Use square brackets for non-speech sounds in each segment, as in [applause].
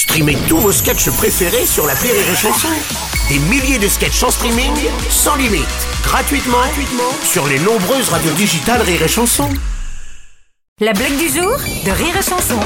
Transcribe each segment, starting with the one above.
Streamez tous vos sketchs préférés sur la Rire et Chanson. Des milliers de sketchs en streaming, sans limite, gratuitement, gratuitement sur les nombreuses radios digitales Rire et Chanson. La blague du jour de Rire et Chanson.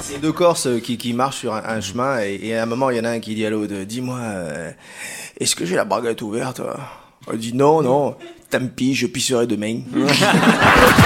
C'est deux Corses qui, qui marchent sur un, un chemin et, et à un moment il y en a un qui dit à l'autre Dis-moi, euh, est-ce que j'ai la braguette ouverte Il dit Non, non, tant pis, je pisserai demain. [laughs]